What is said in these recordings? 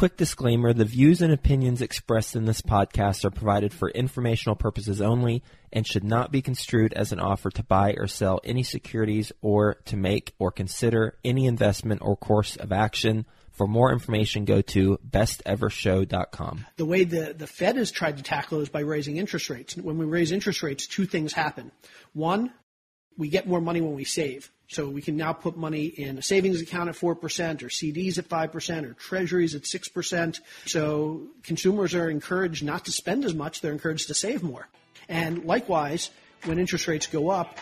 Quick disclaimer the views and opinions expressed in this podcast are provided for informational purposes only and should not be construed as an offer to buy or sell any securities or to make or consider any investment or course of action. For more information, go to bestevershow.com. The way the, the Fed has tried to tackle is by raising interest rates. When we raise interest rates, two things happen. One, we get more money when we save. So we can now put money in a savings account at 4% or CDs at 5% or treasuries at 6%. So consumers are encouraged not to spend as much, they're encouraged to save more. And likewise, when interest rates go up,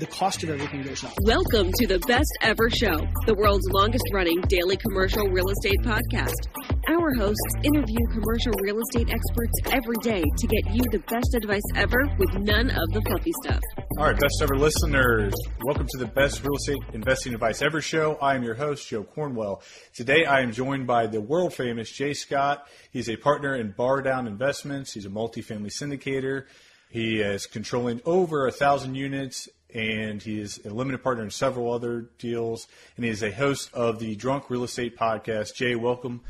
the cost of everything goes up. Welcome to the Best Ever Show, the world's longest running daily commercial real estate podcast. Our hosts interview commercial real estate experts every day to get you the best advice ever with none of the fluffy stuff. All right, best ever listeners, welcome to the Best Real Estate Investing Advice Ever show. I am your host, Joe Cornwell. Today I am joined by the world famous J Scott. He's a partner in Bar Down Investments. He's a multifamily syndicator. He is controlling over a thousand units and he is a limited partner in several other deals. And he is a host of the Drunk Real Estate Podcast. J, welcome,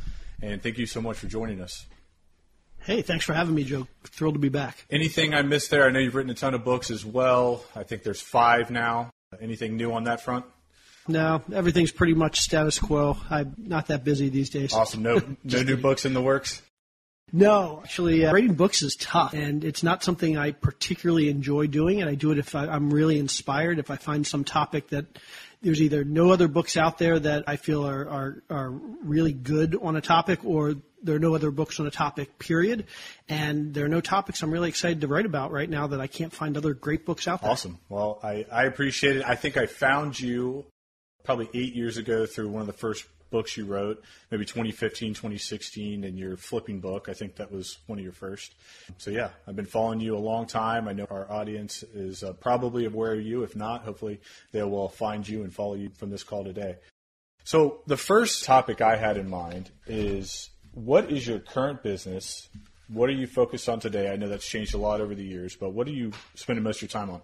and thank you so much for joining us. Hey, thanks for having me, Joe. Thrilled to be back. Anything I missed there? I know you've written a ton of books as well. I think there's five now. Anything new on that front? No, everything's pretty much status quo. I'm not that busy these days. Awesome. No, no new books in the works. No, actually, uh, writing books is tough, and it's not something I particularly enjoy doing. And I do it if I, I'm really inspired. If I find some topic that there's either no other books out there that I feel are, are, are really good on a topic, or there are no other books on a topic, period. And there are no topics I'm really excited to write about right now that I can't find other great books out there. Awesome. Well, I, I appreciate it. I think I found you probably eight years ago through one of the first books you wrote, maybe 2015, 2016, and your flipping book. I think that was one of your first. So, yeah, I've been following you a long time. I know our audience is uh, probably aware of you. If not, hopefully they will find you and follow you from this call today. So, the first topic I had in mind is what is your current business? What are you focused on today? I know that's changed a lot over the years, but what are you spending most of your time on?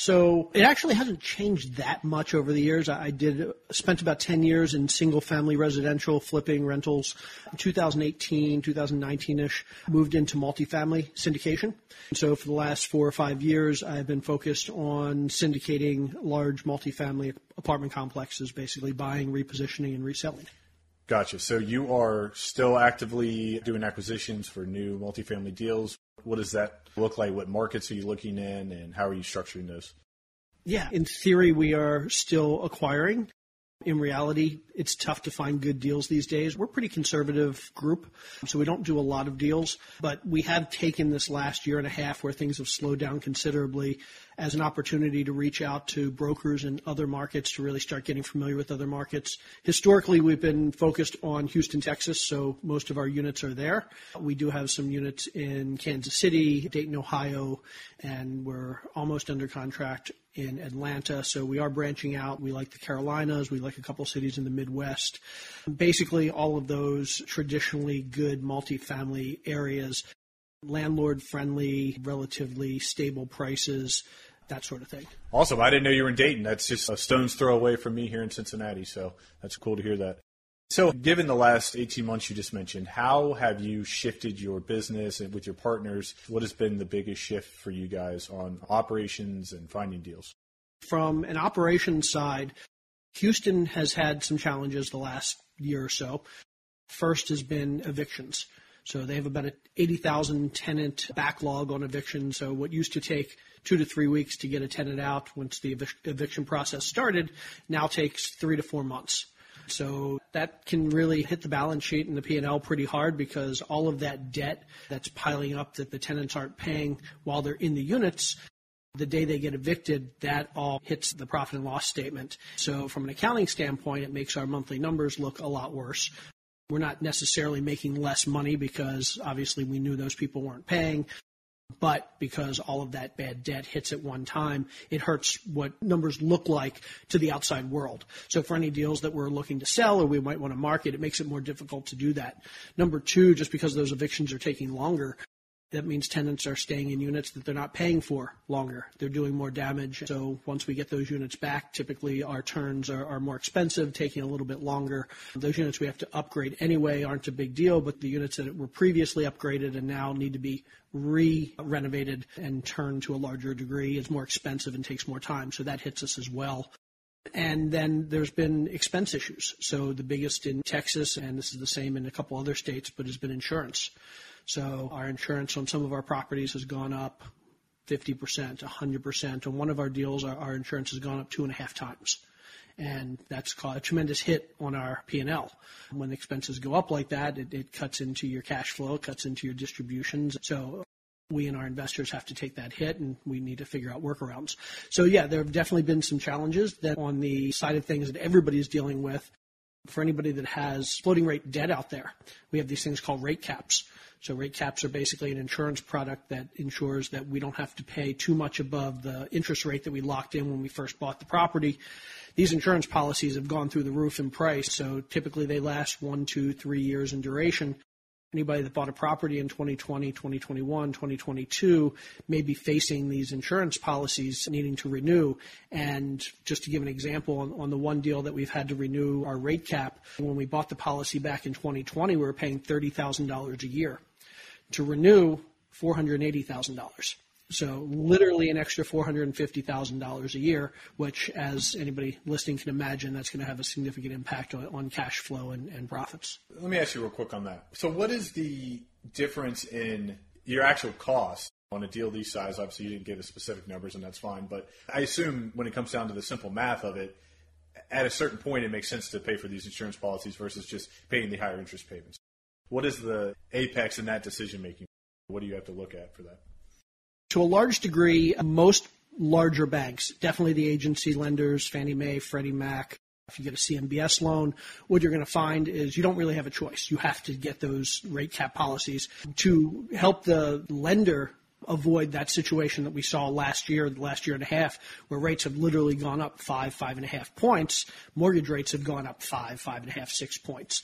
So it actually hasn't changed that much over the years. I did spent about 10 years in single family residential flipping rentals. In 2018, 2019ish, moved into multifamily syndication. So for the last four or five years, I've been focused on syndicating large multifamily apartment complexes, basically buying, repositioning, and reselling. Gotcha. So you are still actively doing acquisitions for new multifamily deals. What does that look like? What markets are you looking in, and how are you structuring those? Yeah, in theory, we are still acquiring. In reality, it's tough to find good deals these days. We're a pretty conservative group, so we don't do a lot of deals, but we have taken this last year and a half where things have slowed down considerably as an opportunity to reach out to brokers in other markets to really start getting familiar with other markets. Historically, we've been focused on Houston, Texas, so most of our units are there. We do have some units in Kansas City, Dayton, Ohio, and we're almost under contract in Atlanta. So we are branching out. We like the Carolinas. We like a couple cities in the Midwest. Basically, all of those traditionally good multifamily areas, landlord friendly, relatively stable prices that sort of thing. Awesome. I didn't know you were in Dayton. That's just a stone's throw away from me here in Cincinnati. So that's cool to hear that. So, given the last 18 months you just mentioned, how have you shifted your business and with your partners? What has been the biggest shift for you guys on operations and finding deals? From an operations side, Houston has had some challenges the last year or so. First has been evictions. So they have about an 80,000 tenant backlog on eviction. So what used to take two to three weeks to get a tenant out once the evic- eviction process started now takes three to four months. So that can really hit the balance sheet and the P&L pretty hard because all of that debt that's piling up that the tenants aren't paying while they're in the units the day they get evicted, that all hits the profit and loss statement. So from an accounting standpoint, it makes our monthly numbers look a lot worse. We're not necessarily making less money because obviously we knew those people weren't paying. But because all of that bad debt hits at one time, it hurts what numbers look like to the outside world. So for any deals that we're looking to sell or we might want to market, it makes it more difficult to do that. Number two, just because those evictions are taking longer, that means tenants are staying in units that they're not paying for longer. They're doing more damage. So once we get those units back, typically our turns are, are, more expensive, taking a little bit longer. Those units we have to upgrade anyway aren't a big deal, but the units that were previously upgraded and now need to be re-renovated and turned to a larger degree is more expensive and takes more time. So that hits us as well. And then there's been expense issues. So the biggest in Texas, and this is the same in a couple other states, but has been insurance. So our insurance on some of our properties has gone up 50%, 100%. On one of our deals, our, our insurance has gone up two and a half times. And that's a tremendous hit on our P&L. When expenses go up like that, it, it cuts into your cash flow, cuts into your distributions. So we and our investors have to take that hit and we need to figure out workarounds. So yeah, there have definitely been some challenges that on the side of things that everybody's dealing with. For anybody that has floating rate debt out there, we have these things called rate caps. So rate caps are basically an insurance product that ensures that we don't have to pay too much above the interest rate that we locked in when we first bought the property. These insurance policies have gone through the roof in price, so typically they last one, two, three years in duration. Anybody that bought a property in 2020, 2021, 2022 may be facing these insurance policies needing to renew. And just to give an example, on, on, the one deal that we've had to renew our rate cap, when we bought the policy back in 2020, we were paying $30,000 a year to renew $480,000. So literally an extra $450,000 a year, which as anybody listening can imagine, that's going to have a significant impact on, on cash flow and, and profits. Let me ask you real quick on that. So what is the difference in your actual cost on a deal these size? Obviously you didn't give us specific numbers and that's fine, but I assume when it comes down to the simple math of it, at a certain point it makes sense to pay for these insurance policies versus just paying the higher interest payments. What is the apex in that decision making? What do you have to look at for that? To a large degree, most larger banks, definitely the agency lenders, Fannie Mae, Freddie Mac, if you get a CMBS loan, what you're going to find is you don't really have a choice. You have to get those rate cap policies to help the lender avoid that situation that we saw last year, the last year and a half, where rates have literally gone up five, five and a half points. Mortgage rates have gone up five, five and a half, six points.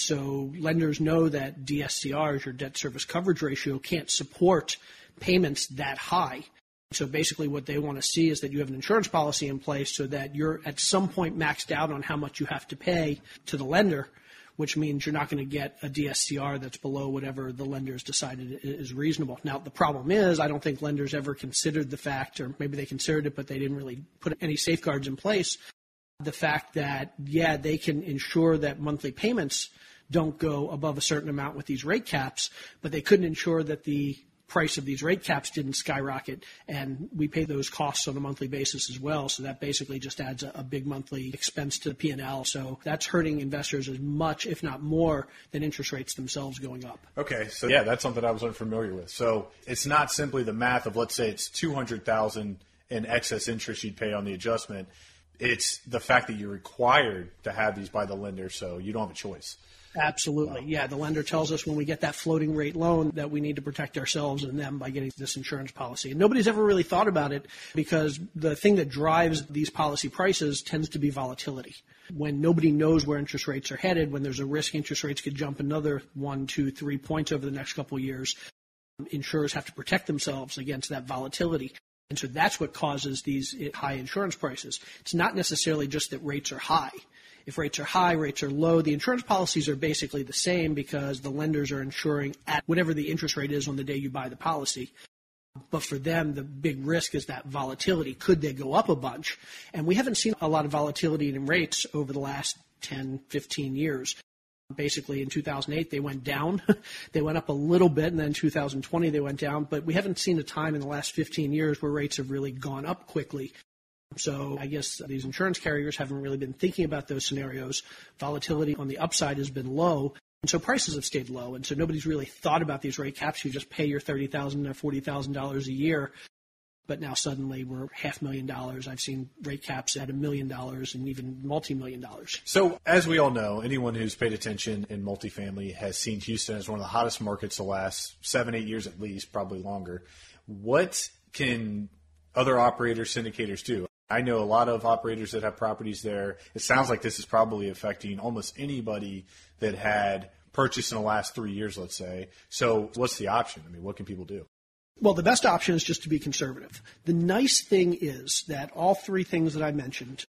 So lenders know that DSCRs, your debt service coverage ratio, can't support payments that high. So basically, what they want to see is that you have an insurance policy in place so that you're at some point maxed out on how much you have to pay to the lender, which means you're not going to get a DSCR that's below whatever the lenders decided is reasonable. Now, the problem is, I don't think lenders ever considered the fact, or maybe they considered it, but they didn't really put any safeguards in place. The fact that, yeah, they can ensure that monthly payments don't go above a certain amount with these rate caps, but they couldn't ensure that the price of these rate caps didn't skyrocket, and we pay those costs on a monthly basis as well. So that basically just adds a, a big monthly expense to the P&L. So that's hurting investors as much, if not more, than interest rates themselves going up. Okay, so yeah, that's something I was unfamiliar with. So it's not simply the math of let's say it's two hundred thousand in excess interest you'd pay on the adjustment. It's the fact that you're required to have these by the lender, so you don't have a choice. Absolutely. Yeah. The lender tells us when we get that floating rate loan that we need to protect ourselves and them by getting this insurance policy. And nobody's ever really thought about it because the thing that drives these policy prices tends to be volatility. When nobody knows where interest rates are headed, when there's a risk interest rates could jump another one, two, three points over the next couple of years, insurers have to protect themselves against that volatility. And so that's what causes these eh, high insurance prices. It's not necessarily just that rates are high. If rates are high, rates are low, the insurance policies are basically the same because the lenders are insuring at whatever the interest rate is on the day you buy the policy. But for them, the big risk is that volatility. Could they go up a bunch? And we haven't seen a lot of volatility in rates over the last 10, 15 years. Basically, in 2008, they went down. they went up a little bit, and then 2020, they went down. But we haven't seen a time in the last 15 years where rates have really gone up quickly. So I guess these insurance carriers haven't really been thinking about those scenarios. Volatility on the upside has been low. And so prices have stayed low. And so nobody's really thought about these rate caps. You just pay your 30,000 or $40,000 a year. But now suddenly we're half million dollars. I've seen rate caps at a million dollars and even multi million dollars. So, as we all know, anyone who's paid attention in multifamily has seen Houston as one of the hottest markets the last seven, eight years at least, probably longer. What can other operators, syndicators do? I know a lot of operators that have properties there. It sounds like this is probably affecting almost anybody that had purchased in the last three years, let's say. So what's the option? I mean, what can people do? Well, the best option is just to be conservative. The nice thing is that all three things that I mentioned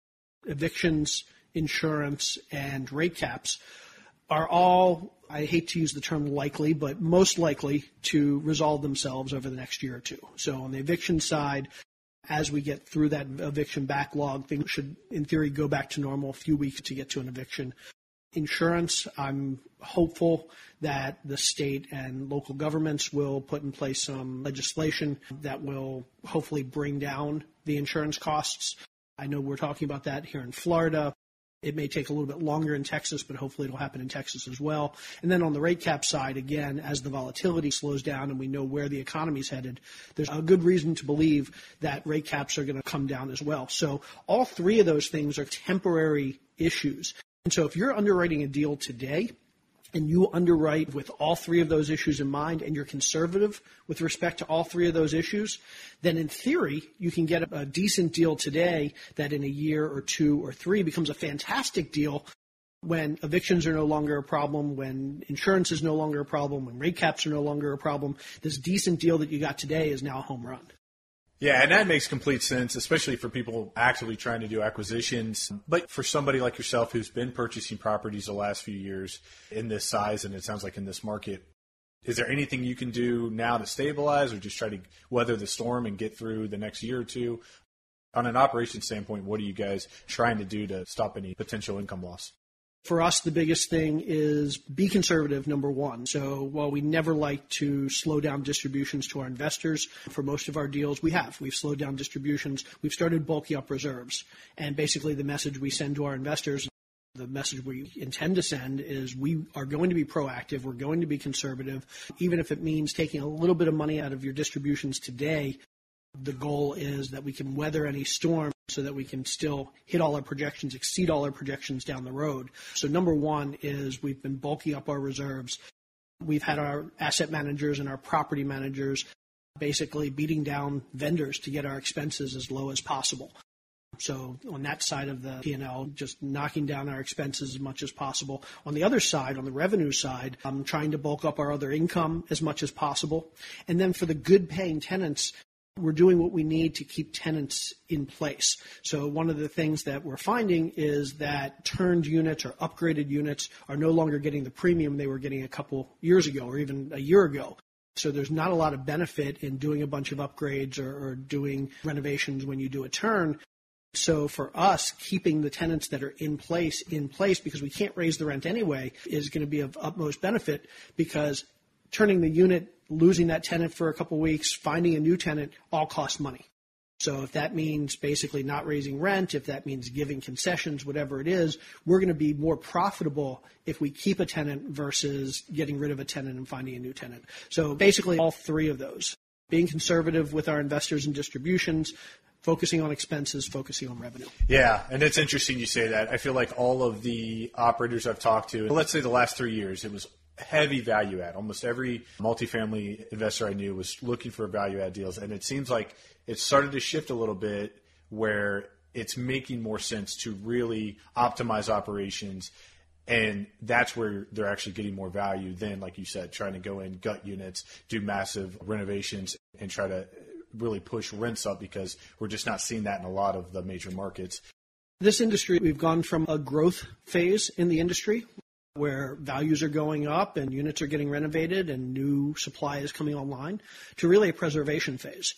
evictions, insurance, and rate caps are all, I hate to use the term likely, but most likely to resolve themselves over the next year or two. So on the eviction side, as we get through that eviction backlog, things should, in theory, go back to normal a few weeks to get to an eviction. Insurance, I'm hopeful that the state and local governments will put in place some legislation that will hopefully bring down the insurance costs. I know we're talking about that here in Florida. It may take a little bit longer in Texas, but hopefully it'll happen in Texas as well. And then on the rate cap side, again, as the volatility slows down and we know where the economy's headed, there's a good reason to believe that rate caps are going to come down as well. So all three of those things are temporary issues. And so if you're underwriting a deal today, and you underwrite with all three of those issues in mind and you're conservative with respect to all three of those issues, then in theory, you can get a, decent deal today that in a year or two or three becomes a fantastic deal when evictions are no longer a problem, when insurance is no longer a problem, when rate caps are no longer a problem. This decent deal that you got today is now a home run. Yeah, and that makes complete sense, especially for people actively trying to do acquisitions. But for somebody like yourself who's been purchasing properties the last few years in this size, and it sounds like in this market, is there anything you can do now to stabilize or just try to weather the storm and get through the next year or two? On an operation standpoint, what are you guys trying to do to stop any potential income loss? For us, the biggest thing is be conservative, number one. So while we never like to slow down distributions to our investors, for most of our deals, we have. We've slowed down distributions. We've started bulking up reserves. And basically, the message we send to our investors the message we intend to send is we are going to be proactive. We're going to be conservative. Even if it means taking a little bit of money out of your distributions today, the goal is that we can weather any storm so that we can still hit all our projections, exceed all our projections down the road. So number one is we've been bulking up our reserves. We've had our asset managers and our property managers basically beating down vendors to get our expenses as low as possible. So on that side of the P&L, just knocking down our expenses as much as possible. On the other side, on the revenue side, I'm trying to bulk up our other income as much as possible. And then for the good paying tenants, we're doing what we need to keep tenants in place. So one of the things that we're finding is that turned units or upgraded units are no longer getting the premium they were getting a couple years ago or even a year ago. So there's not a lot of benefit in doing a bunch of upgrades or, or doing renovations when you do a turn. So for us, keeping the tenants that are in place in place because we can't raise the rent anyway is going to be of utmost benefit because turning the unit, losing that tenant for a couple weeks, finding a new tenant, all costs money. So if that means basically not raising rent, if that means giving concessions, whatever it is, we're going to be more profitable if we keep a tenant versus getting rid of a tenant and finding a new tenant. So basically all three of those. Being conservative with our investors and distributions, focusing on expenses, focusing on revenue. Yeah, and it's interesting you say that. I feel like all of the operators I've talked to, let's say the last three years, it was heavy value add. Almost every multifamily investor I knew was looking for value add deals, and it seems like it started to shift a little bit where it's making more sense to really optimize operations. And that's where they're actually getting more value than, like you said, trying to go in gut units, do massive renovations, and try to really push rents up because we're just not seeing that in a lot of the major markets. This industry, we've gone from a growth phase in the industry where values are going up and units are getting renovated and new supply is coming online to really a preservation phase.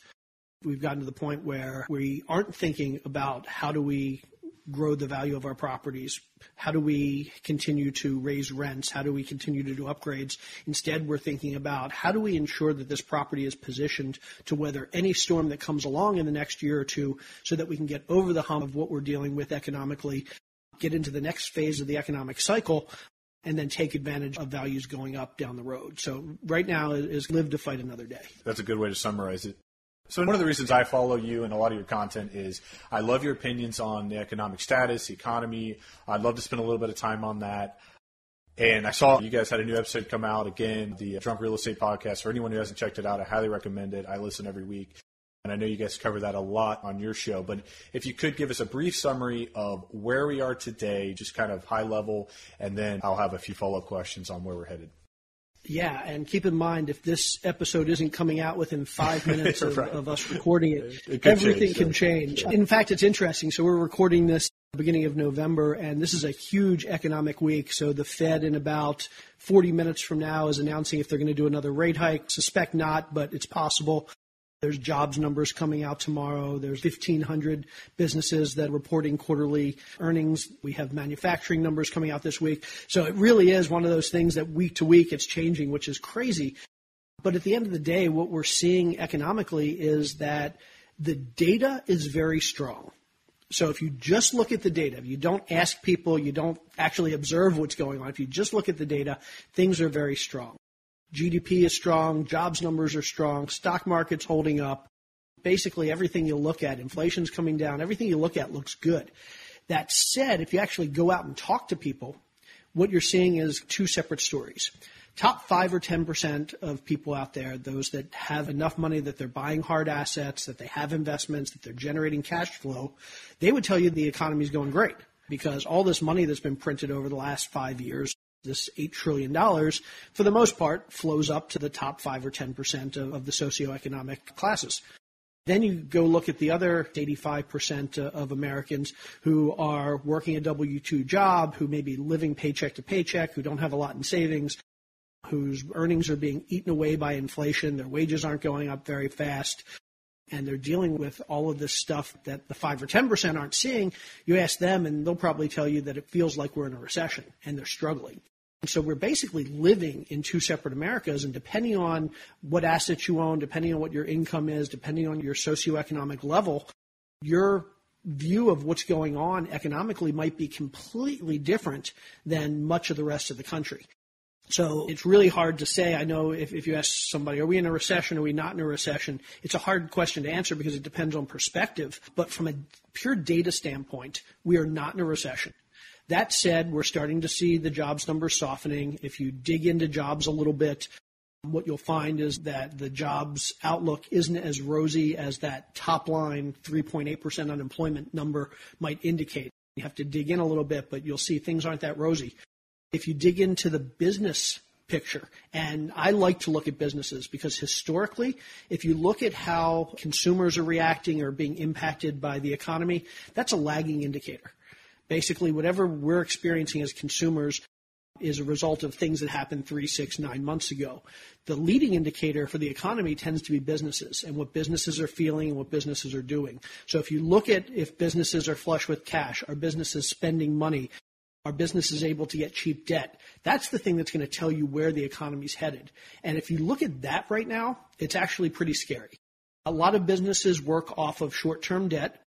We've gotten to the point where we aren't thinking about how do we grow the value of our properties? How do we continue to raise rents? How do we continue to do upgrades? Instead, we're thinking about how do we ensure that this property is positioned to weather any storm that comes along in the next year or two so that we can get over the hump of what we're dealing with economically, get into the next phase of the economic cycle and then take advantage of values going up down the road. So right now is live to fight another day. That's a good way to summarize it. So one of the reasons I follow you and a lot of your content is I love your opinions on the economic status, the economy. I'd love to spend a little bit of time on that. And I saw you guys had a new episode come out again, the Drunk Real Estate Podcast. For anyone who hasn't checked it out, I highly recommend it. I listen every week. And I know you guys cover that a lot on your show, but if you could give us a brief summary of where we are today, just kind of high level, and then I'll have a few follow up questions on where we're headed. Yeah, and keep in mind if this episode isn't coming out within five minutes of, Right. of us recording it, It everything change, can change. In fact, it's interesting. So we're recording this beginning of November, and this is a huge economic week. So the Fed, in about 40 minutes from now, is announcing if they're going to do another rate hike. Suspect not, but it's possible. There's jobs numbers coming out tomorrow. There's 1,500 businesses that are reporting quarterly earnings. We have manufacturing numbers coming out this week. So it really is one of those things that week to week it's changing, which is crazy. But at the end of the day, what we're seeing economically is that the data is very strong. So if you just look at the data, if you don't ask people, you don't actually observe what's going on, if you just look at the data, things are very strong. GDP is strong, jobs numbers are strong, stock market's holding up. Basically, everything you look at, inflation's coming down, everything you look at looks good. That said, if you actually go out and talk to people, what you're seeing is two separate stories. Top five or 10% of people out there, those that have enough money that they're buying hard assets, that they have investments, that they're generating cash flow, they would tell you the economy is going great because all this money that's been printed over the last five years, this $8 trillion, for the most part, flows up to the top 5 or 10% of, of the socioeconomic classes. Then you go look at the other 85% uh, of Americans who are working a W 2 job, who may be living paycheck to paycheck, who don't have a lot in savings, whose earnings are being eaten away by inflation, their wages aren't going up very fast, and they're dealing with all of this stuff that the 5 or 10% aren't seeing. You ask them, and they'll probably tell you that it feels like we're in a recession and they're struggling. And so we're basically living in two separate Americas, and depending on what assets you own, depending on what your income is, depending on your socioeconomic level, your view of what's going on economically might be completely different than much of the rest of the country. So it's really hard to say. I know if, if you ask somebody, are we in a recession? Are we not in a recession? It's a hard question to answer because it depends on perspective. But from a pure data standpoint, we are not in a recession. That said, we're starting to see the jobs numbers softening. If you dig into jobs a little bit, what you'll find is that the jobs outlook isn't as rosy as that top line 3.8% unemployment number might indicate. You have to dig in a little bit, but you'll see things aren't that rosy. If you dig into the business picture, and I like to look at businesses because historically, if you look at how consumers are reacting or being impacted by the economy, that's a lagging indicator. Basically, whatever we're experiencing as consumers is a result of things that happened three, six, nine months ago. The leading indicator for the economy tends to be businesses and what businesses are feeling and what businesses are doing. So if you look at if businesses are flush with cash, are businesses spending money, are businesses able to get cheap debt? That's the thing that's going to tell you where the economy's headed. And if you look at that right now, it's actually pretty scary. A lot of businesses work off of short term debt.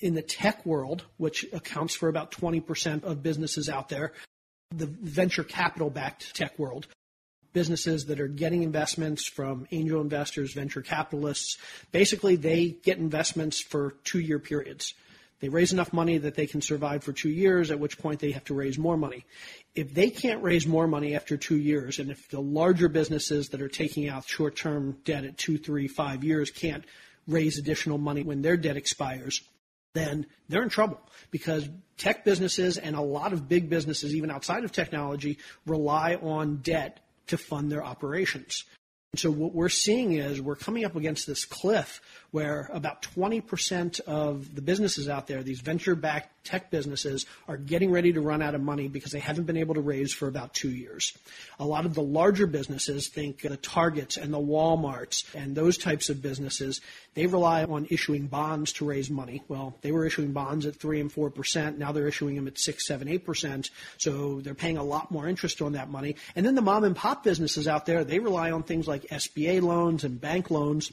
In the tech world, which accounts for about 20% of businesses out there, the venture capital backed tech world, businesses that are getting investments from angel investors, venture capitalists, basically they get investments for two year periods. They raise enough money that they can survive for two years, at which point they have to raise more money. If they can't raise more money after two years, and if the larger businesses that are taking out short term debt at two, three, five years can't raise additional money when their debt expires, then they're in trouble because tech businesses and a lot of big businesses, even outside of technology, rely on debt to fund their operations. And so what we're seeing is we're coming up against this cliff where about 20% of the businesses out there, these venture-backed tech businesses, are getting ready to run out of money because they haven't been able to raise for about two years. A lot of the larger businesses, think the Targets and the Walmarts and those types of businesses, they rely on issuing bonds to raise money. Well, they were issuing bonds at 3 and 4%. Now they're issuing them at 6, 7, 8%. So they're paying a lot more interest on that money. And then the mom and pop businesses out there, they rely on things like SBA loans and bank loans.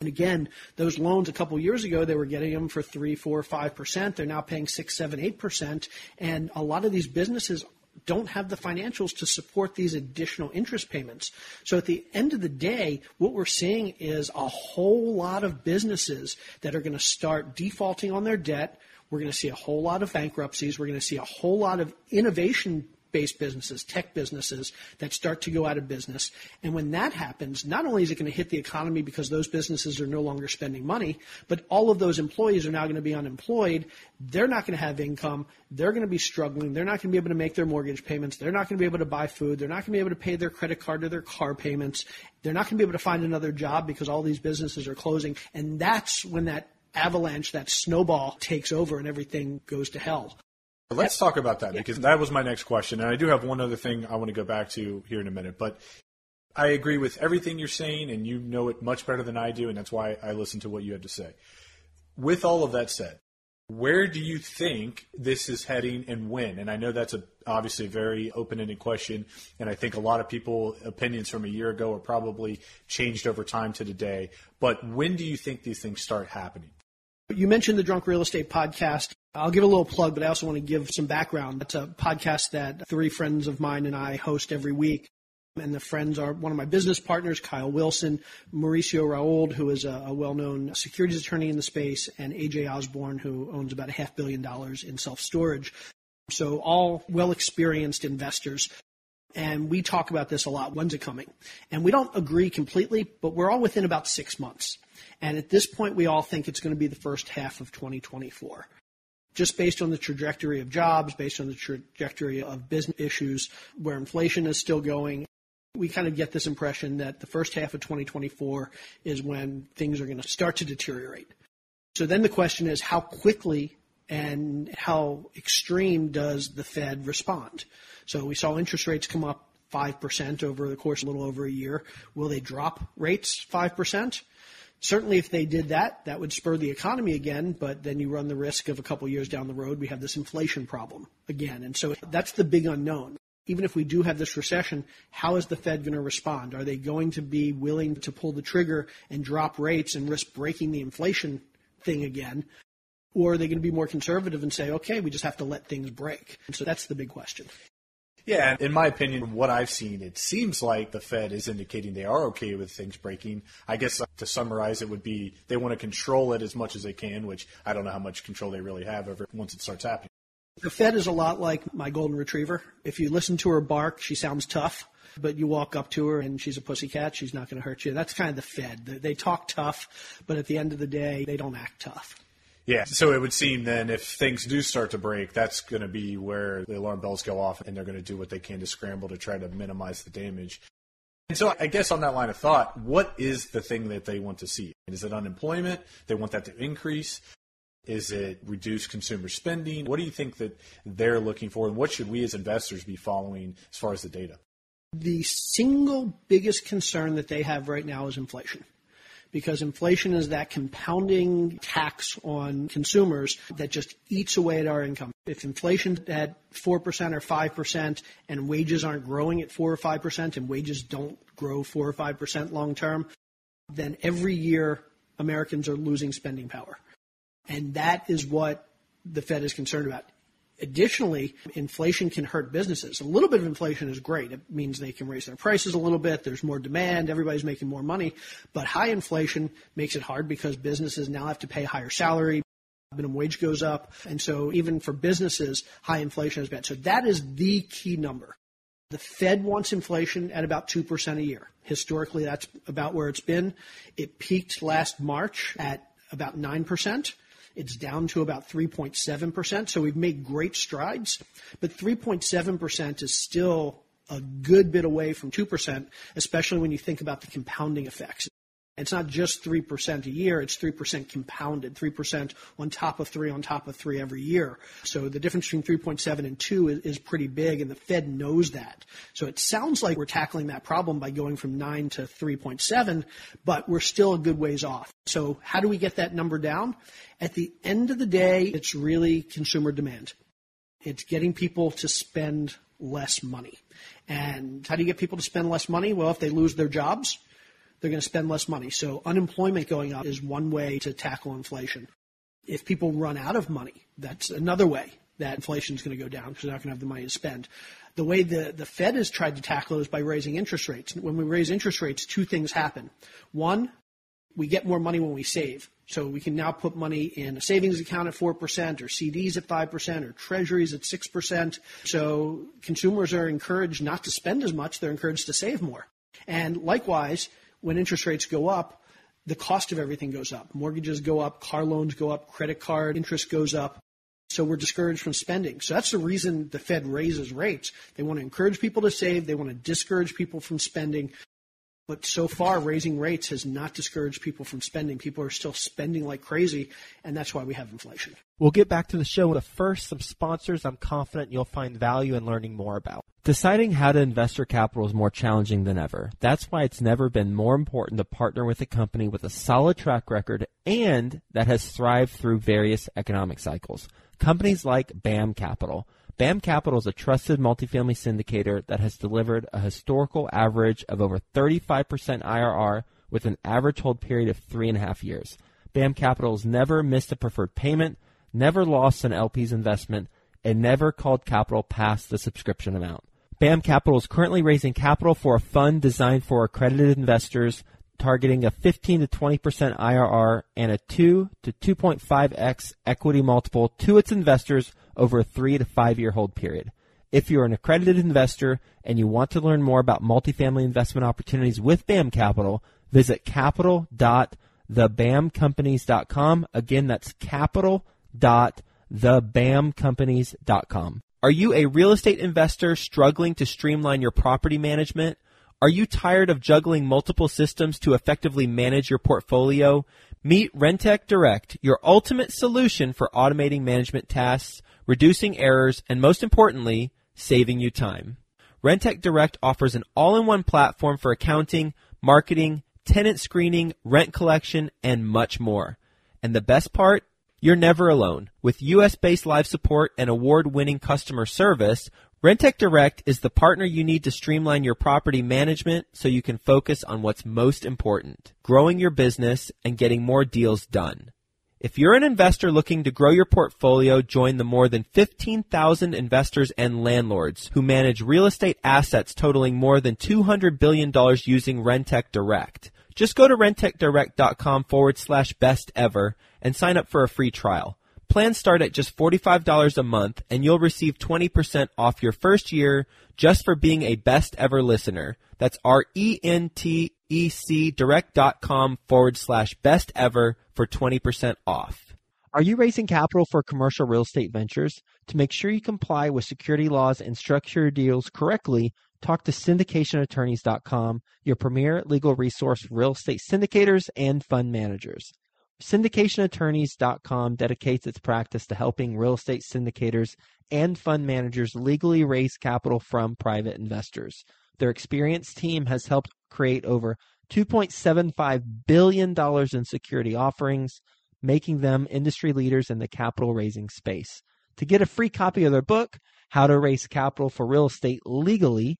And again, those loans a couple years ago, they were getting them for three, four, five percent. They're now paying six, seven, eight percent. And a lot of these businesses don't have the financials to support these additional interest payments. So at the end of the day, what we're seeing is a whole lot of businesses that are going to start defaulting on their debt. We're going to see a whole lot of bankruptcies. We're going to see a whole lot of innovation based businesses, tech businesses that start to go out of business. And when that happens, not only is it going to hit the economy because those businesses are no longer spending money, but all of those employees are now going to be unemployed. They're not going to have income. They're going to be struggling. They're not going to be able to make their mortgage payments. They're not going to be able to buy food. They're not going to be able to pay their credit card or their car payments. They're not going to be able to find another job because all these businesses are closing. And that's when that avalanche, that snowball takes over and everything goes to hell. Let's talk about that because that was my next question. And I do have one other thing I want to go back to here in a minute. But I agree with everything you're saying, and you know it much better than I do, and that's why I listen to what you have to say. With all of that said, where do you think this is heading and when? And I know that's a, obviously a very open ended question. And I think a lot of people, opinions from a year ago are probably changed over time to today. But when do you think these things start happening? You mentioned the Drunk Real Estate podcast. I'll give a little plug, but I also want to give some background. It's a podcast that three friends of mine and I host every week. And the friends are one of my business partners, Kyle Wilson, Mauricio Rauld, who is a, a well-known securities attorney in the space, and AJ Osborne, who owns about a half billion dollars in self-storage. So all well-experienced investors. And we talk about this a lot. When's it coming? And we don't agree completely, but we're all within about six months. And at this point, we all think it's going to be the first half of 2024 just based on the trajectory of jobs, based on the trajectory of business issues, where inflation is still going, we kind of get this impression that the first half of 2024 is when things are going to start to deteriorate. So then the question is how quickly and how extreme does the Fed respond? So we saw interest rates come up 5% over the course of a little over a year. Will they drop rates 5%? Certainly, if they did that, that would spur the economy again, but then you run the risk of a couple years down the road, we have this inflation problem again. And so that's the big unknown even if we do have this recession, how is the Fed going to respond? Are they going to be willing to pull the trigger and drop rates and risk breaking the inflation thing again? Or are they going to be more conservative and say, okay, we just have to let things break? And so that's the big question. Yeah, in my opinion, what I've seen, it seems like the Fed is indicating they are okay with things breaking. I guess uh, to summarize, it would be they want to control it as much as they can, which I don't know how much control they really have over once it starts happening. The Fed is a lot like my golden retriever. If you listen to her bark, she sounds tough, but you walk up to her and she's a pussycat, she's not going to hurt you. That's kind of the Fed. They talk tough, but at the end of the day, they don't act tough. Yeah, so it would seem then if things do start to break, that's going to be where the alarm bells go off and they're going to do what they can to scramble to try to minimize the damage. And so I guess on that line of thought, what is the thing that they want to see? Is it unemployment? They want that to increase? Is it reduce consumer spending? What do you think that they're looking for, and what should we as investors be following as far as the data? The single biggest concern that they have right now is inflation. Because inflation is that compounding tax on consumers that just eats away at our income. If inflation's at 4% or 5% and wages aren't growing at 4 or 5% and wages don't grow 4 or 5% long term, then every year Americans are losing spending power. And that is what the Fed is concerned about. Additionally, inflation can hurt businesses. A little bit of inflation is great. It means they can raise their prices a little bit. There's more demand. Everybody's making more money. But high inflation makes it hard because businesses now have to pay higher salary. Minimum wage goes up. And so even for businesses, high inflation is bad. So that is the key number. The Fed wants inflation at about 2% a year. Historically, that's about where it's been. It peaked last March at about 9%. It's down to about 3.7%. So we've made great strides, but 3.7% is still a good bit away from 2%, especially when you think about the compounding effects. It's not just 3% a year, it's 3% compounded, 3% on top of 3 on top of 3 every year. So the difference between 3.7 and 2 is, is, pretty big, and the Fed knows that. So it sounds like we're tackling that problem by going from 9 to 3.7, but we're still a good ways off. So how do we get that number down? At the end of the day, it's really consumer demand. It's getting people to spend less money. And how do you get people to spend less money? Well, if they lose their jobs, they're going to spend less money. So unemployment going up is one way to tackle inflation. If people run out of money, that's another way that inflation is going to go down because they're not going to have the money to spend. The way the, the Fed has tried to tackle it is by raising interest rates. When we raise interest rates, two things happen. One, we get more money when we save. So we can now put money in a savings account at 4% or CDs at 5% or treasuries at 6%. So consumers are encouraged not to spend as much, they're encouraged to save more. And likewise, when interest rates go up, the cost of everything goes up. Mortgages go up, car loans go up, credit card interest goes up. So we're discouraged from spending. So that's the reason the Fed raises rates. They want to encourage people to save, they want to discourage people from spending. But so far, raising rates has not discouraged people from spending. People are still spending like crazy, and that's why we have inflation. We'll get back to the show, but first, some sponsors I'm confident you'll find value in learning more about. Deciding how to invest your capital is more challenging than ever. That's why it's never been more important to partner with a company with a solid track record and that has thrived through various economic cycles. Companies like BAM Capital. BAM Capital is a trusted multifamily syndicator that has delivered a historical average of over 35% IRR with an average hold period of three and a half years. BAM Capital has never missed a preferred payment, never lost an LP's investment, and never called capital past the subscription amount. BAM Capital is currently raising capital for a fund designed for accredited investors targeting a 15 to 20% IRR and a 2 to 2.5x equity multiple to its investors over a 3 to 5 year hold period. If you're an accredited investor and you want to learn more about multifamily investment opportunities with BAM Capital, visit capital.thebamcompanies.com. Again, that's capital.thebamcompanies.com. Are you a real estate investor struggling to streamline your property management? Are you tired of juggling multiple systems to effectively manage your portfolio? Meet Rentec Direct, your ultimate solution for automating management tasks, reducing errors, and most importantly, saving you time. Rentec Direct offers an all-in-one platform for accounting, marketing, tenant screening, rent collection, and much more. And the best part? You're never alone. With US-based live support and award-winning customer service, Rentec Direct is the partner you need to streamline your property management so you can focus on what's most important, growing your business and getting more deals done. If you're an investor looking to grow your portfolio, join the more than 15,000 investors and landlords who manage real estate assets totaling more than $200 billion using Rentec Direct. Just go to rentecdirect.com forward slash best ever and sign up for a free trial. Plans start at just $45 a month and you'll receive 20% off your first year just for being a best ever listener. That's R-E-N-T-E-C direct.com forward slash best ever for 20% off. Are you raising capital for commercial real estate ventures? To make sure you comply with security laws and structure your deals correctly, talk to syndicationattorneys.com, your premier legal resource for real estate syndicators and fund managers. Syndicationattorneys.com dedicates its practice to helping real estate syndicators and fund managers legally raise capital from private investors. Their experienced team has helped create over $2.75 billion in security offerings, making them industry leaders in the capital raising space. To get a free copy of their book, How to Raise Capital for Real Estate Legally,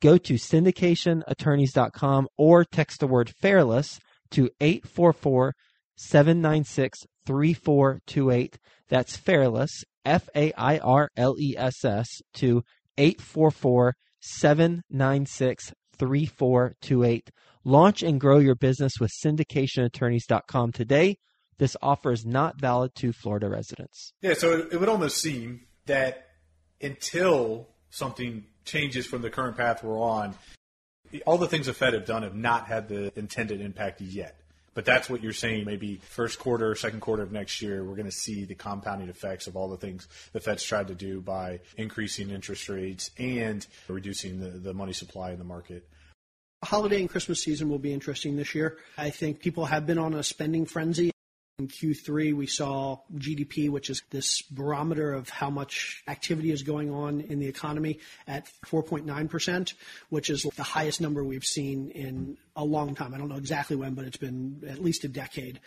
go to syndicationattorneys.com or text the word fairless to 844 796 3428. That's Fairless, F A I R L E S S, to 844 796 3428. Launch and grow your business with syndicationattorneys.com today. This offer is not valid to Florida residents. Yeah, so it, it would almost seem that until something changes from the current path we're on, all the things the Fed have done have not had the intended impact yet. But that's what you're saying. Maybe first quarter, second quarter of next year, we're going to see the compounding effects of all the things the Fed's tried to do by increasing interest rates and reducing the, the money supply in the market. Holiday and Christmas season will be interesting this year. I think people have been on a spending frenzy. In Q3, we saw GDP, which is this barometer of how much activity is going on in the economy, at 4.9%, which is the highest number we've seen in a long time. I don't know exactly when, but it's been at least a decade.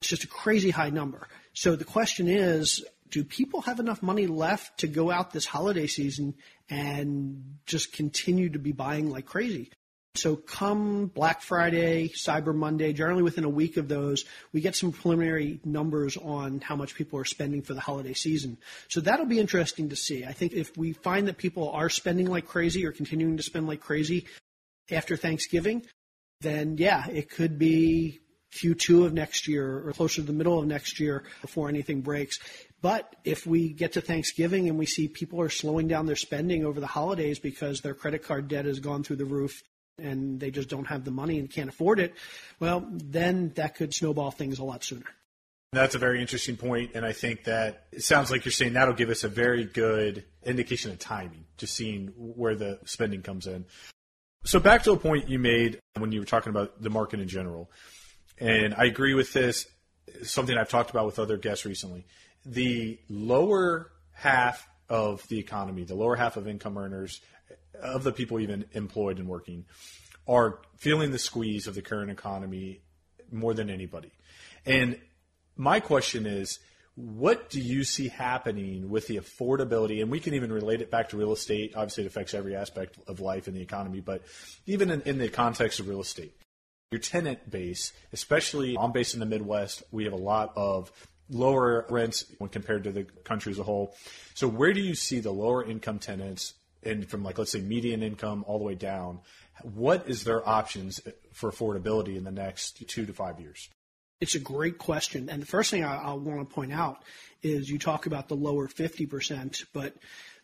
It's just a crazy high number. So the question is, do people have enough money left to go out this holiday season and just continue to be buying like crazy? So come Black Friday, Cyber Monday, generally within a week of those, we get some preliminary numbers on how much people are spending for the holiday season. So that'll be interesting to see. I think if we find that people are spending like crazy or continuing to spend like crazy after Thanksgiving, then yeah, it could be Q2 of next year or closer to the middle of next year before anything breaks. But if we get to Thanksgiving and we see people are slowing down their spending over the holidays because their credit card debt has gone through the roof and they just don't have the money and can't afford it, well, then that could snowball things a lot sooner. That's a very interesting point, and I think that it sounds like you're saying that'll give us a very good indication of timing, just seeing where the spending comes in. So back to a point you made when you were talking about the market in general, and I agree with this. Something I've talked about with other guests recently. The lower half of the economy, the lower half of income earners, of the people even employed and working, are feeling the squeeze of the current economy more than anybody. And my question is, what do you see happening with the affordability? And we can even relate it back to real estate. Obviously, it affects every aspect of life and the economy, but even in, in the context of real estate, your tenant base, especially I'm based in the Midwest, we have a lot of lower rents when compared to the country as a whole. So, where do you see the lower income tenants, and from like let's say median income all the way down? What is their options for affordability in the next two to five years? It's a great question. And the first thing I, I want to point out is you talk about the lower 50%, but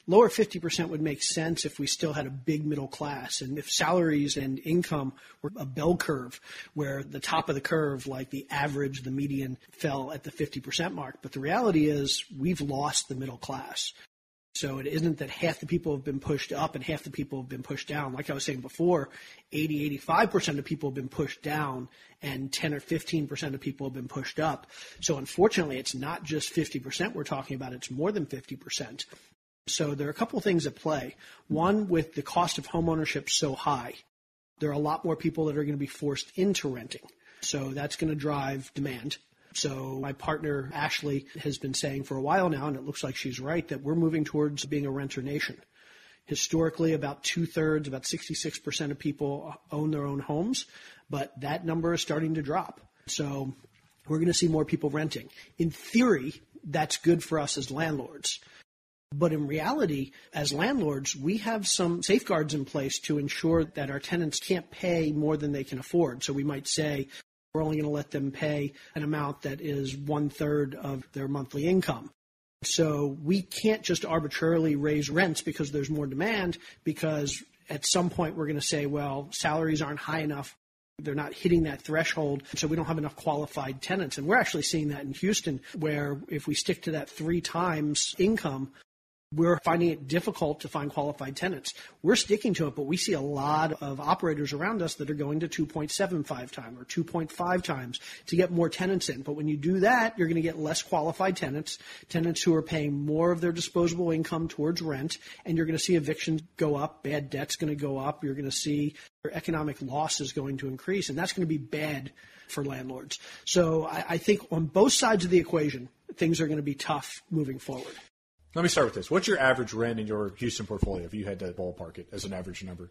lower 50% would make sense if we still had a big middle class and if salaries and income were a bell curve where the top of the curve, like the average, the median, fell at the 50% mark. But the reality is we've lost the middle class. So it isn't that half the people have been pushed up and half the people have been pushed down. Like I was saying before, 80, 85% of people have been pushed down and 10 or 15% of people have been pushed up. So unfortunately, it's not just 50% we're talking about, it's more than 50%. So there are a couple of things at play. One, with the cost of homeownership so high, there are a lot more people that are going to be forced into renting. So that's going to drive demand. So my partner, Ashley, has been saying for a while now, and it looks like she's right, that we're moving towards being a renter nation. Historically, about two thirds, about 66% of people own their own homes, but that number is starting to drop. So we're going to see more people renting. In theory, that's good for us as landlords. But in reality, as landlords, we have some safeguards in place to ensure that our tenants can't pay more than they can afford. So we might say, we're only going to let them pay an amount that is one third of their monthly income. So we can't just arbitrarily raise rents because there's more demand because at some point we're going to say, well, salaries aren't high enough. They're not hitting that threshold, so we don't have enough qualified tenants. And we're actually seeing that in Houston, where if we stick to that three times income, we're finding it difficult to find qualified tenants. We're sticking to it, but we see a lot of operators around us that are going to 2.75 times or 2.5 times to get more tenants in. But when you do that, you're going to get less qualified tenants, tenants who are paying more of their disposable income towards rent, and you're going to see evictions go up, bad debt's going to go up, you're going to see your economic loss is going to increase, and that's going to be bad for landlords. So I, I think on both sides of the equation, things are going to be tough moving forward. Let me start with this. What's your average rent in your Houston portfolio if you had to ballpark it as an average number?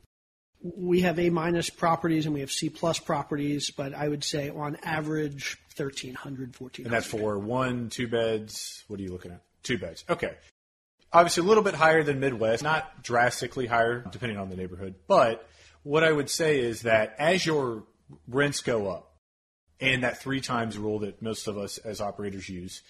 We have A minus properties and we have C plus properties, but I would say on average 1,300, 1,400. And that's for one, two beds. What are you looking at? Two beds. Okay. Obviously, a little bit higher than Midwest, not drastically higher, depending on the neighborhood. But what I would say is that as your rents go up, and that three times rule that most of us as operators use,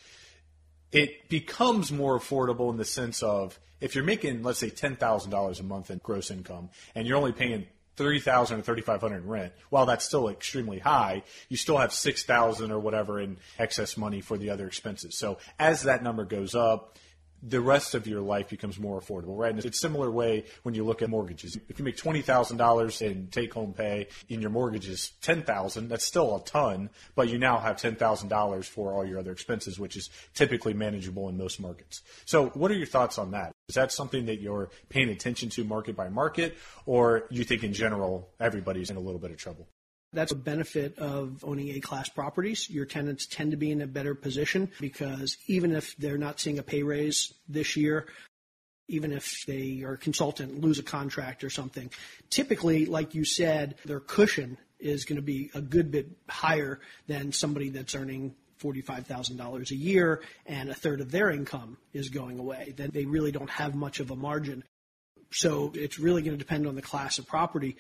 it becomes more affordable in the sense of if you're making, let's say, ten thousand dollars a month in gross income, and you're only paying three thousand or thirty five hundred in rent. While that's still extremely high, you still have six thousand or whatever in excess money for the other expenses. So as that number goes up, the rest of your life becomes more affordable, right? And it's a similar way when you look at mortgages. If you make twenty thousand dollars in take home pay and your mortgage is ten thousand, that's still a ton, but you now have ten thousand dollars for all your other expenses, which is typically manageable in most markets. So what are your thoughts on that? Is that something that you're paying attention to market by market, or you think in general everybody's in a little bit of trouble? That's a benefit of owning A class properties. Your tenants tend to be in a better position because even if they're not seeing a pay raise this year, even if they are a consultant, lose a contract or something, typically, like you said, their cushion is going to be a good bit higher than somebody that's earning $45,000 a year and a third of their income is going away. Then they really don't have much of a margin. So it's really going to depend on the class of property.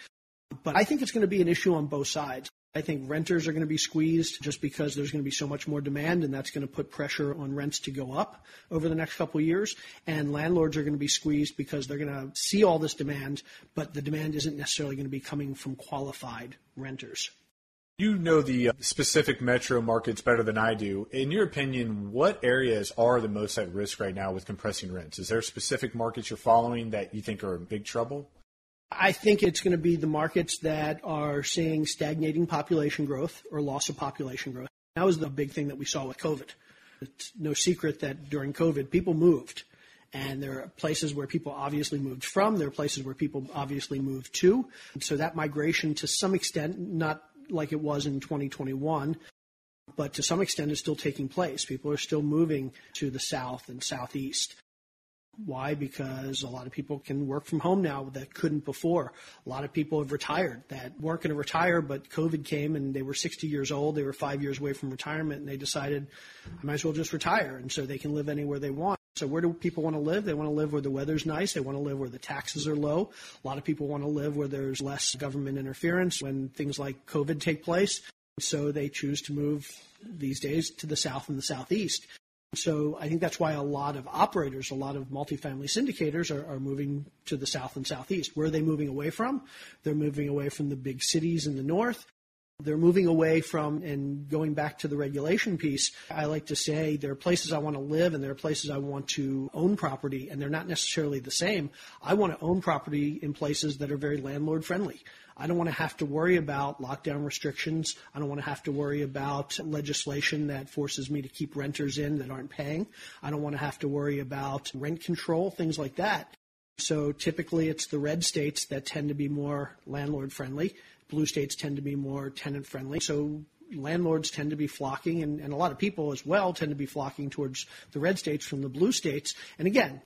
But I think it's going to be an issue on both sides. I think renters are going to be squeezed just because there's going to be so much more demand, and that's going to put pressure on rents to go up over the next couple of years. And landlords are going to be squeezed because they're going to see all this demand, but the demand isn't necessarily going to be coming from qualified renters. You know the uh, specific metro markets better than I do. In your opinion, what areas are the most at risk right now with compressing rents? Is there specific markets you're following that you think are in big trouble? I think it's going to be the markets that are seeing stagnating population growth or loss of population growth. That was the big thing that we saw with COVID. It's no secret that during COVID, people moved. And there are places where people obviously moved from. There are places where people obviously moved to. So that migration, to some extent, not like it was in 2021, but to some extent is still taking place. People are still moving to the south and southeast. Why? Because a lot of people can work from home now that couldn't before. A lot of people have retired that weren't going to retire, but COVID came and they were 60 years old. They were five years away from retirement and they decided, I might as well just retire. And so they can live anywhere they want. So where do people want to live? They want to live where the weather's nice. They want to live where the taxes are low. A lot of people want to live where there's less government interference when things like COVID take place. So they choose to move these days to the south and the southeast. So I think that's why a lot of operators, a lot of multifamily syndicators are, are, moving to the south and southeast. Where are they moving away from? They're moving away from the big cities in the north. They're moving away from and going back to the regulation piece. I like to say there are places I want to live and there are places I want to own property, and they're not necessarily the same. I want to own property in places that are very landlord friendly. I don't want to have to worry about lockdown restrictions. I don't want to have to worry about legislation that forces me to keep renters in that aren't paying. I don't want to have to worry about rent control, things like that. So typically it's the red states that tend to be more landlord friendly. Blue states tend to be more tenant friendly. So landlords tend to be flocking, and, and a lot of people as well tend to be flocking towards the red states from the blue states. And again,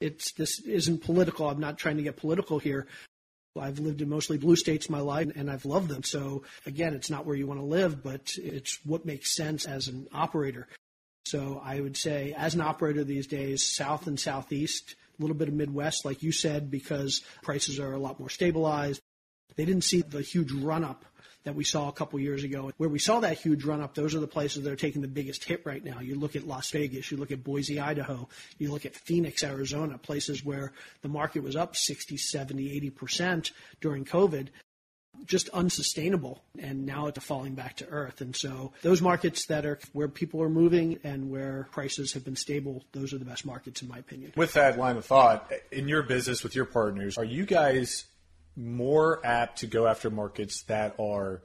it's this isn't political. I'm not trying to get political here. I've lived in mostly blue states my life and I've loved them. So again, it's not where you want to live, but it's what makes sense as an operator. So I would say as an operator these days, south and southeast, a little bit of Midwest, like you said, because prices are a lot more stabilized. They didn't see the huge run up that we saw a couple years ago. Where we saw that huge run up, those are the places that are taking the biggest hit right now. You look at Las Vegas, you look at Boise, Idaho, you look at Phoenix, Arizona, places where the market was up 60, 70, 80% during COVID. Just unsustainable, and now it's falling back to earth. And so, those markets that are where people are moving and where prices have been stable, those are the best markets, in my opinion. With that line of thought, in your business with your partners, are you guys more apt to go after markets that are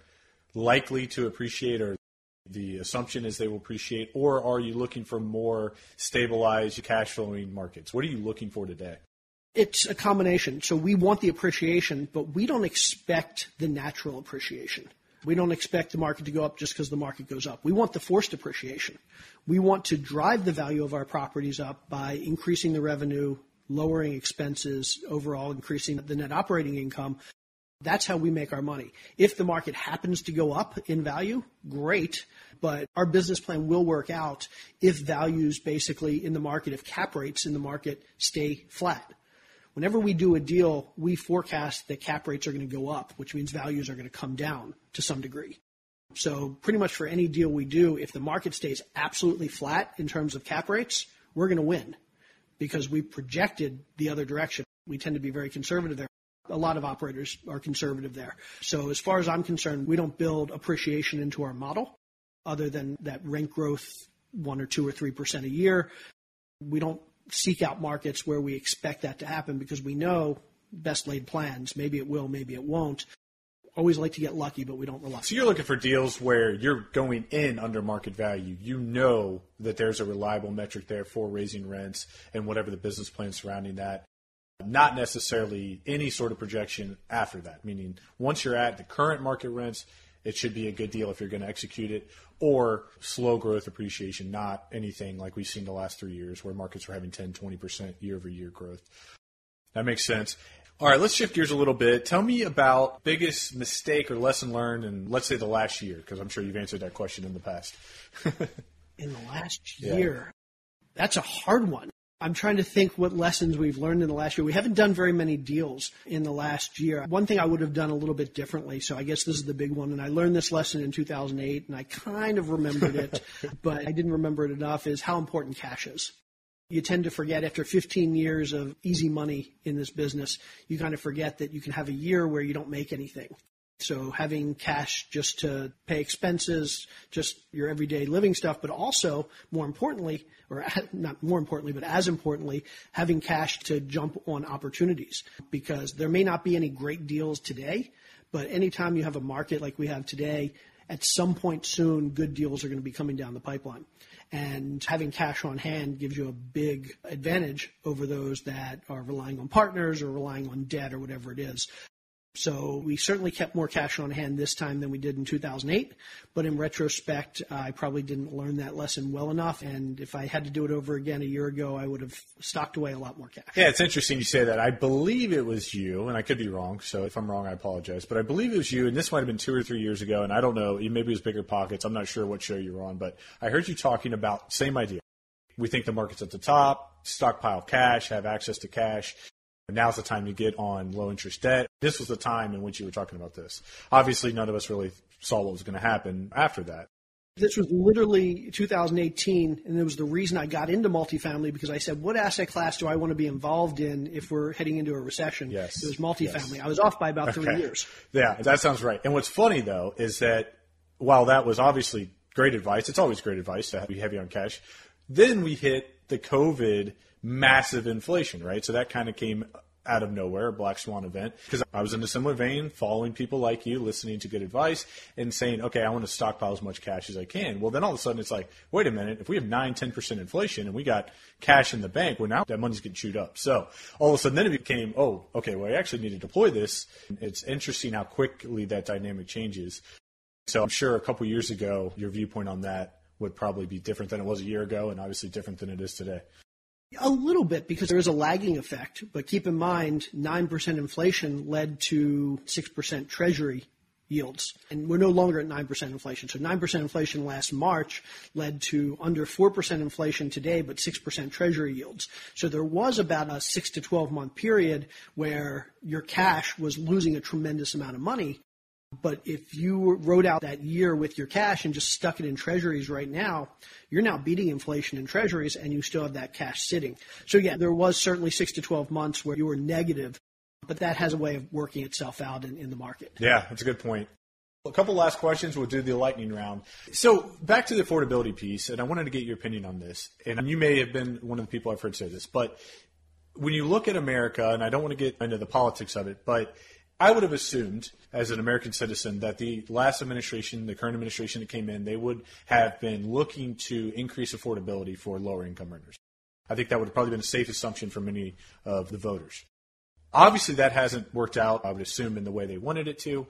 likely to appreciate or the assumption is they will appreciate, or are you looking for more stabilized cash flowing markets? What are you looking for today? It's a combination. So we want the appreciation, but we don't expect the natural appreciation. We don't expect the market to go up just because the market goes up. We want the forced appreciation. We want to drive the value of our properties up by increasing the revenue, lowering expenses, overall increasing the net operating income. That's how we make our money. If the market happens to go up in value, great, but our business plan will work out if values basically in the market, if cap rates in the market stay flat. Whenever we do a deal, we forecast that cap rates are going to go up, which means values are going to come down to some degree. So pretty much for any deal we do, if the market stays absolutely flat in terms of cap rates, we're going to win because we projected the other direction. We tend to be very conservative there. A lot of operators are conservative there. So as far as I'm concerned, we don't build appreciation into our model other than that rent growth one or two or three percent a year. We don't seek out markets where we expect that to happen because we know best laid plans. Maybe it will, maybe it won't always like to get lucky, but we don't rely. So you're looking for deals where you're going in under market value. You know that there's a reliable metric there for raising rents and whatever the business plan surrounding that. Not necessarily any sort of projection after that, meaning once you're at the current market rents, it should be a good deal if you're going to execute it, or slow growth appreciation, not anything like we've seen the last three years where markets were having 10, 20% year over year growth. That makes sense. All right, let's shift gears a little bit. Tell me about biggest mistake or lesson learned in let's say the last year, because I'm sure you've answered that question in the past. in the last year, yeah. that's a hard one. I'm trying to think what lessons we've learned in the last year. We haven't done very many deals in the last year. One thing I would have done a little bit differently, so I guess this is the big one, and I learned this lesson in 2008, and I kind of remembered it, but I didn't remember it enough, is how important cash is. You tend to forget after 15 years of easy money in this business, you kind of forget that you can have a year where you don't make anything. So having cash just to pay expenses, just your everyday living stuff, but also more importantly, or not more importantly, but as importantly, having cash to jump on opportunities because there may not be any great deals today, but anytime you have a market like we have today, at some point soon, good deals are going to be coming down the pipeline. And having cash on hand gives you a big advantage over those that are relying on partners or relying on debt or whatever it is. So we certainly kept more cash on hand this time than we did in 2008. But in retrospect, I probably didn't learn that lesson well enough. And if I had to do it over again a year ago, I would have stocked away a lot more cash. Yeah, it's interesting you say that. I believe it was you, and I could be wrong. So if I'm wrong, I apologize. But I believe it was you, and this might have been two or three years ago. And I don't know, maybe it was BiggerPockets. I'm not sure what show you were on, but I heard you talking about same idea. We think the market's at the top, stockpile cash, have access to cash. Now's the time to get on low interest debt. This was the time in which you were talking about this. Obviously, none of us really saw what was going to happen after that. This was literally 2018, and it was the reason I got into multifamily because I said, what asset class do I want to be involved in if we're heading into a recession? Yes. It was multifamily. Yes. I was off by about okay. three years. Yeah, that sounds right. And what's funny, though, is that while that was obviously great advice, it's always great advice to be heavy on cash, then we hit the COVID massive inflation, right? So that kind of came out of nowhere, a black swan event, because I was in a similar vein, following people like you, listening to good advice, and saying, okay, I want to stockpile as much cash as I can. Well, then all of a sudden it's like, wait a minute, if we have 9, 10% inflation and we got cash in the bank, well, now that money's getting chewed up. So all of a sudden then it became, oh, okay, well, I actually need to deploy this. It's interesting how quickly that dynamic changes. So I'm sure a couple years ago, your viewpoint on that would probably be different than it was a year ago and obviously different than it is today. A little bit because there is a lagging effect, but keep in mind 9% inflation led to 6% treasury yields. And we're no longer at 9% inflation. So 9% inflation last March led to under 4% inflation today, but 6% treasury yields. So there was about a 6 to 12 month period where your cash was losing a tremendous amount of money. But if you wrote out that year with your cash and just stuck it in treasuries right now, you're now beating inflation in treasuries and you still have that cash sitting. So yeah, there was certainly six to 12 months where you were negative, but that has a way of working itself out in, in the market. Yeah, that's a good point. A couple last questions. We'll do the lightning round. So back to the affordability piece, and I wanted to get your opinion on this. And you may have been one of the people I've heard say this, but when you look at America, and I don't want to get into the politics of it, but I would have assumed, as an American citizen, that the last administration, the current administration that came in, they would have been looking to increase affordability for lower income earners. I think that would have probably been a safe assumption for many of the voters. Obviously, that hasn't worked out, I would assume, in the way they wanted it to.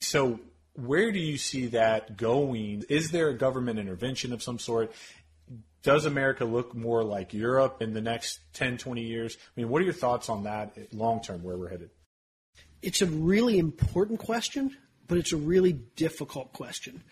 So, where do you see that going? Is there a government intervention of some sort? Does America look more like Europe in the next 10, 20 years? I mean, what are your thoughts on that long term, where we're headed? It's a really important question, but it's a really difficult question.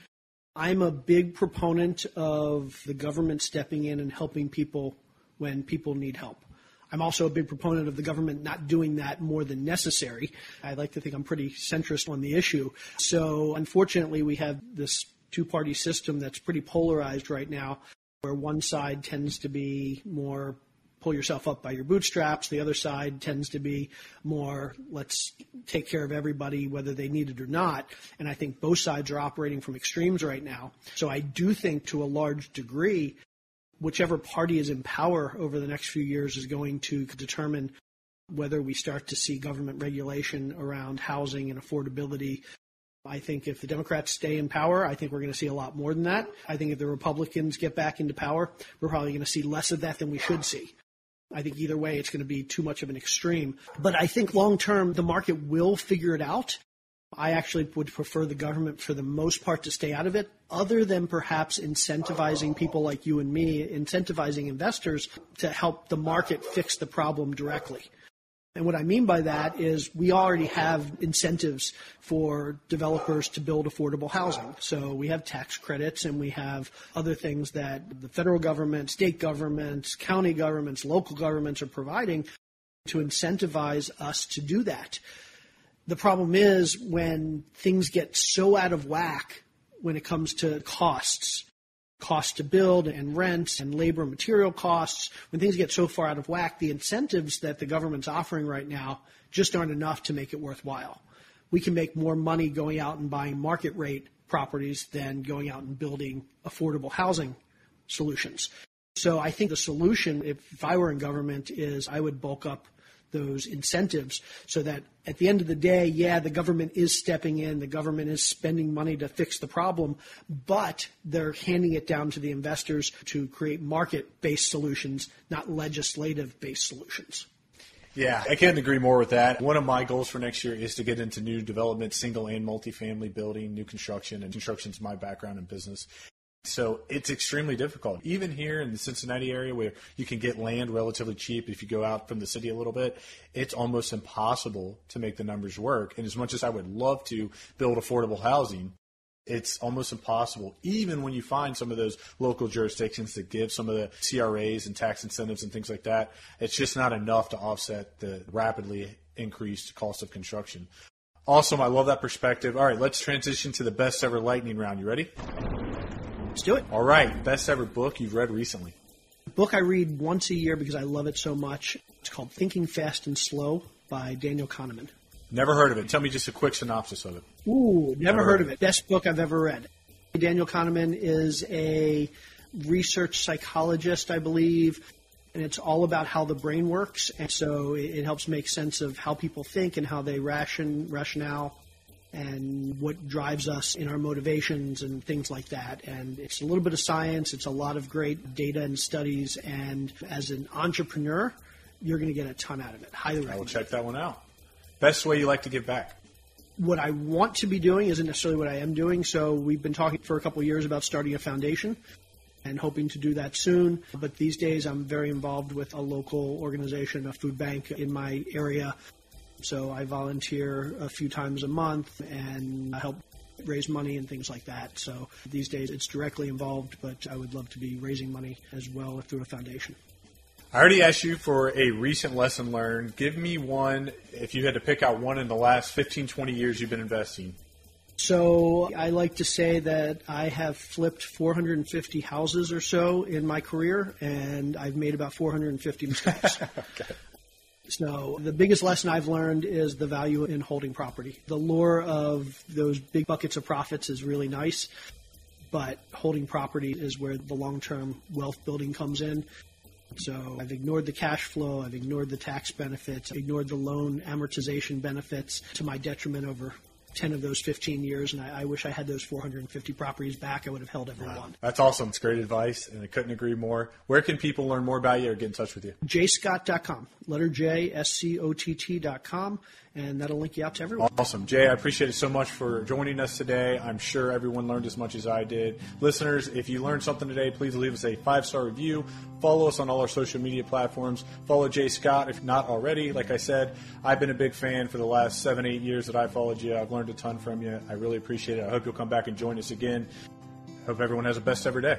I'm a big proponent of the government stepping in and helping people when people need help. I'm also a big proponent of the government not doing that more than necessary. I like to think I'm pretty centrist on the issue. So unfortunately, we have this two party system that's pretty polarized right now, where one side tends to be more pull yourself up by your bootstraps. The other side tends to be more, let's take care of everybody, whether they need it or not. And I think both sides are operating from extremes right now. So I do think to a large degree, whichever party is in power over the next few years is going to determine whether we start to see government regulation around housing and affordability I think if the Democrats stay in power, I think we're going to see a lot more than that. I think if the Republicans get back into power, we're probably going to see less of that than we should see. I think either way, it's going to be too much of an extreme. But I think long term, the market will figure it out. I actually would prefer the government for the most part to stay out of it, other than perhaps incentivizing people like you and me, incentivizing investors to help the market fix the problem directly. And what I mean by that is we already have incentives for developers to build affordable housing. So we have tax credits and we have other things that the federal government, state governments, county governments, local governments are providing to incentivize us to do that. The problem is when things get so out of whack when it comes to costs cost to build and rents and labor and material costs, when things get so far out of whack, the incentives that the government's offering right now just aren't enough to make it worthwhile. We can make more money going out and buying market rate properties than going out and building affordable housing solutions. So I think the solution, if I were in government, is I would bulk up those incentives so that at the end of the day, yeah, the government is stepping in, the government is spending money to fix the problem, but they're handing it down to the investors to create market based solutions, not legislative based solutions. Yeah, I can't agree more with that. One of my goals for next year is to get into new development, single and multifamily building, new construction, and construction is my background in business. So it's extremely difficult. Even here in the Cincinnati area where you can get land relatively cheap if you go out from the city a little bit, it's almost impossible to make the numbers work. And as much as I would love to build affordable housing, it's almost impossible, even when you find some of those local jurisdictions that give some of the CRAs and tax incentives and things like that. It's just not enough to offset the rapidly increased cost of construction. Awesome. I love that perspective. All right, let's transition to the best ever lightning round. You ready? Let's do it. All right. Best ever book you've read recently? book I read once a year because I love it so much. It's called Thinking Fast and Slow by Daniel Kahneman. Never heard of it. Tell me just a quick synopsis of it. Ooh, never, never heard of it. Best book I've ever read. Daniel Kahneman is a research psychologist, I believe, and it's all about how the brain works. And so it helps make sense of how people think and how they ration rationale and what drives us in our motivations and things like that. And it's a little bit of science, it's a lot of great data and studies. And as an entrepreneur, you're going to get a ton out of it. Highly recommend. I will check that one out. Best way you like to give back? What I want to be doing isn't necessarily what I am doing. So we've been talking for a couple of years about starting a foundation and hoping to do that soon. But these days, I'm very involved with a local organization, a food bank in my area so I volunteer a few times a month and help raise money and things like that. So these days it's directly involved, but I would love to be raising money as well through a foundation. I already asked you for a recent lesson learned. Give me one, if you had to pick out one in the last 15, 20 years you've been investing. So I like to say that I have flipped 450 houses or so in my career, and I've made about 450 mistakes. okay. So the biggest lesson I've learned is the value in holding property. The lure of those big buckets of profits is really nice, but holding property is where the long-term wealth building comes in. So I've ignored the cash flow, I've ignored the tax benefits, I've ignored the loan amortization benefits to my detriment over 10 of those 15 years, and I, I, wish I had those 450 properties back. I would have held every wow. one. That's awesome. It's great advice, and I couldn't agree more. Where can people learn more about you or get in touch with you? jscott.com. Letter J, S C O T T.com and that'll link you out to everyone. Awesome. J, I appreciate it so much for joining us today. I'm sure everyone learned as much as I did. Listeners, if you learned something today, please leave us a five star review. Follow us on all our social media platforms. Follow J Scott if not already. Like I said, I've been a big fan for the last seven, eight years that I followed you. I've learned a ton from you. I really appreciate it. I hope you'll come back and join us again. Hope everyone has a best ever day.